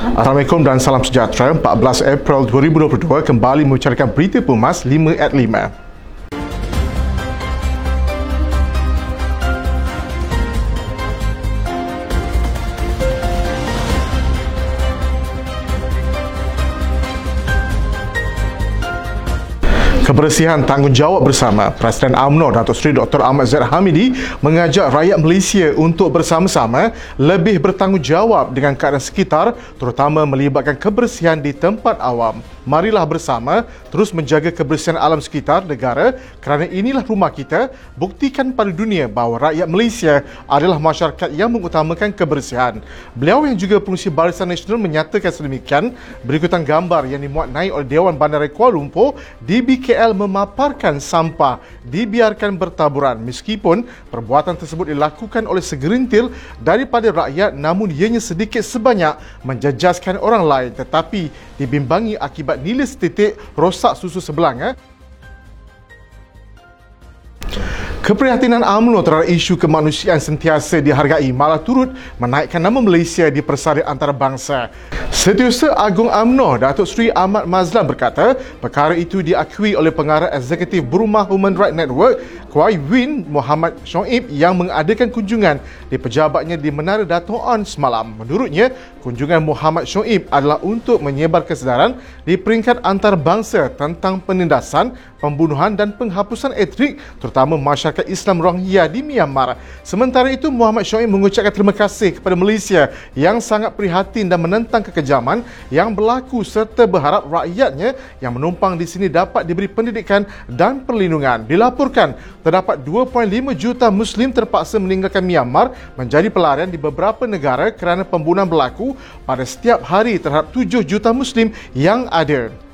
Assalamualaikum dan salam sejahtera. 14 April 2022 kembali membicarakan berita Pumas 5 at 5. Kebersihan Tanggungjawab Bersama Presiden AMNO Datuk Seri Dr. Ahmad Zaid Hamidi mengajak rakyat Malaysia untuk bersama-sama lebih bertanggungjawab dengan keadaan sekitar terutama melibatkan kebersihan di tempat awam marilah bersama terus menjaga kebersihan alam sekitar negara kerana inilah rumah kita buktikan pada dunia bahawa rakyat Malaysia adalah masyarakat yang mengutamakan kebersihan. Beliau yang juga pengurusi Barisan Nasional menyatakan sedemikian berikutan gambar yang dimuat naik oleh Dewan Bandar Kuala Lumpur di BKL memaparkan sampah dibiarkan bertaburan meskipun perbuatan tersebut dilakukan oleh segerintir daripada rakyat namun ianya sedikit sebanyak menjejaskan orang lain tetapi dibimbangi akibat nilai setitik rosak susu sebelang. Eh. Keprihatinan UMNO terhadap isu kemanusiaan sentiasa dihargai malah turut menaikkan nama Malaysia di persada antarabangsa. Setiausaha Agung UMNO, Datuk Seri Ahmad Mazlan berkata, perkara itu diakui oleh pengarah eksekutif Burma Human Rights Network, Kuai Win Muhammad Shoaib yang mengadakan kunjungan di pejabatnya di Menara Dato' On semalam. Menurutnya, kunjungan Muhammad Shoaib adalah untuk menyebar kesedaran di peringkat antarabangsa tentang penindasan, pembunuhan dan penghapusan etnik terutama masyarakat Islam Rohingya di Myanmar. Sementara itu, Muhammad Shoaib mengucapkan terima kasih kepada Malaysia yang sangat prihatin dan menentang kekejaman yang berlaku serta berharap rakyatnya yang menumpang di sini dapat diberi pendidikan dan perlindungan. Dilaporkan terdapat 2.5 juta Muslim terpaksa meninggalkan Myanmar menjadi pelarian di beberapa negara kerana pembunuhan berlaku pada setiap hari terhadap 7 juta Muslim yang ada.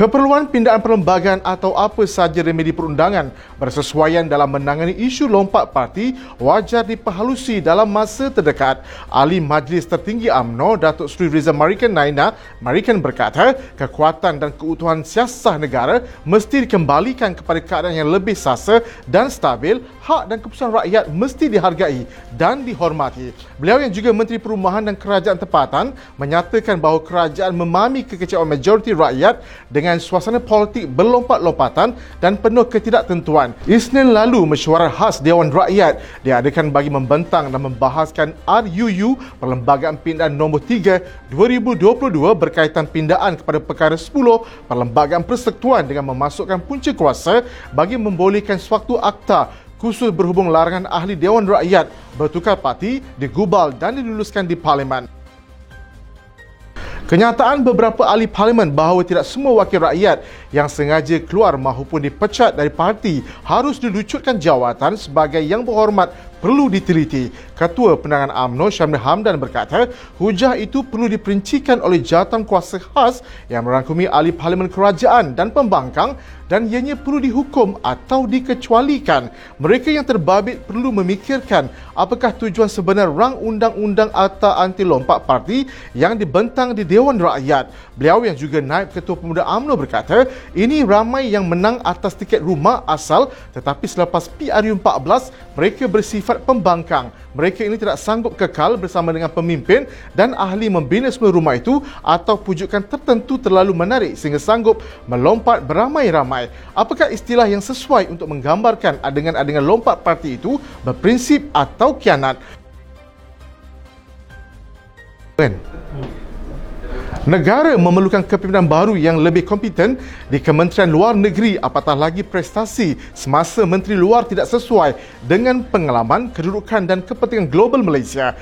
Keperluan pindaan perlembagaan atau apa sahaja remedi perundangan bersesuaian dalam menangani isu lompat parti wajar diperhalusi dalam masa terdekat. Ahli Majlis Tertinggi AMNO, Datuk Seri Riza Marikan Naina, Marikan berkata, kekuatan dan keutuhan siasah negara mesti dikembalikan kepada keadaan yang lebih sasa dan stabil, hak dan keputusan rakyat mesti dihargai dan dihormati. Beliau yang juga Menteri Perumahan dan Kerajaan Tempatan menyatakan bahawa kerajaan memahami kekecewaan majoriti rakyat dengan dengan suasana politik berlompat-lompatan dan penuh ketidaktentuan. Isnin lalu, mesyuarat khas Dewan Rakyat diadakan bagi membentang dan membahaskan RUU Perlembagaan Pindaan Nombor 3 2022 berkaitan pindaan kepada perkara 10 Perlembagaan Persekutuan dengan memasukkan punca kuasa bagi membolehkan sewaktu akta khusus berhubung larangan ahli Dewan Rakyat bertukar parti digubal dan diluluskan di Parlimen. Kenyataan beberapa ahli parlimen bahawa tidak semua wakil rakyat yang sengaja keluar maupun dipecat dari parti harus dilucutkan jawatan sebagai yang berhormat perlu diteliti. Ketua Penangan AMNO Syamil Hamdan berkata, hujah itu perlu diperincikan oleh jawatan kuasa khas yang merangkumi ahli parlimen kerajaan dan pembangkang dan ianya perlu dihukum atau dikecualikan. Mereka yang terbabit perlu memikirkan apakah tujuan sebenar rang undang-undang atau anti lompat parti yang dibentang di Dewan Rakyat. Beliau yang juga naib Ketua Pemuda AMNO berkata, ini ramai yang menang atas tiket rumah asal tetapi selepas PRU 14 mereka bersifat pembangkang. Mereka ini tidak sanggup kekal bersama dengan pemimpin dan ahli membina semua rumah itu atau pujukan tertentu terlalu menarik sehingga sanggup melompat beramai-ramai. Apakah istilah yang sesuai untuk menggambarkan adegan-adegan lompat parti itu berprinsip atau kianat? Ben. Negara memerlukan kepimpinan baru yang lebih kompeten di Kementerian Luar Negeri apatah lagi prestasi semasa Menteri Luar tidak sesuai dengan pengalaman, kedudukan dan kepentingan global Malaysia.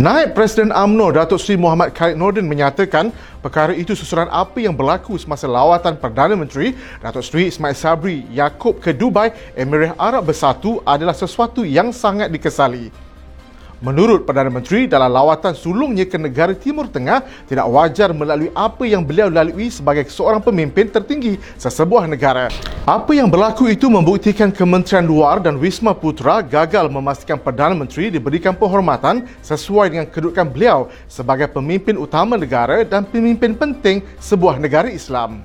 Naib Presiden AMNO Datuk Seri Muhammad Khalid Nordin menyatakan perkara itu susuran apa yang berlaku semasa lawatan Perdana Menteri Datuk Seri Ismail Sabri Yaakob ke Dubai, Emirat Arab Bersatu adalah sesuatu yang sangat dikesali. Menurut Perdana Menteri, dalam lawatan sulungnya ke negara Timur Tengah, tidak wajar melalui apa yang beliau lalui sebagai seorang pemimpin tertinggi sesebuah negara. Apa yang berlaku itu membuktikan Kementerian Luar dan Wisma Putra gagal memastikan Perdana Menteri diberikan penghormatan sesuai dengan kedudukan beliau sebagai pemimpin utama negara dan pemimpin penting sebuah negara Islam.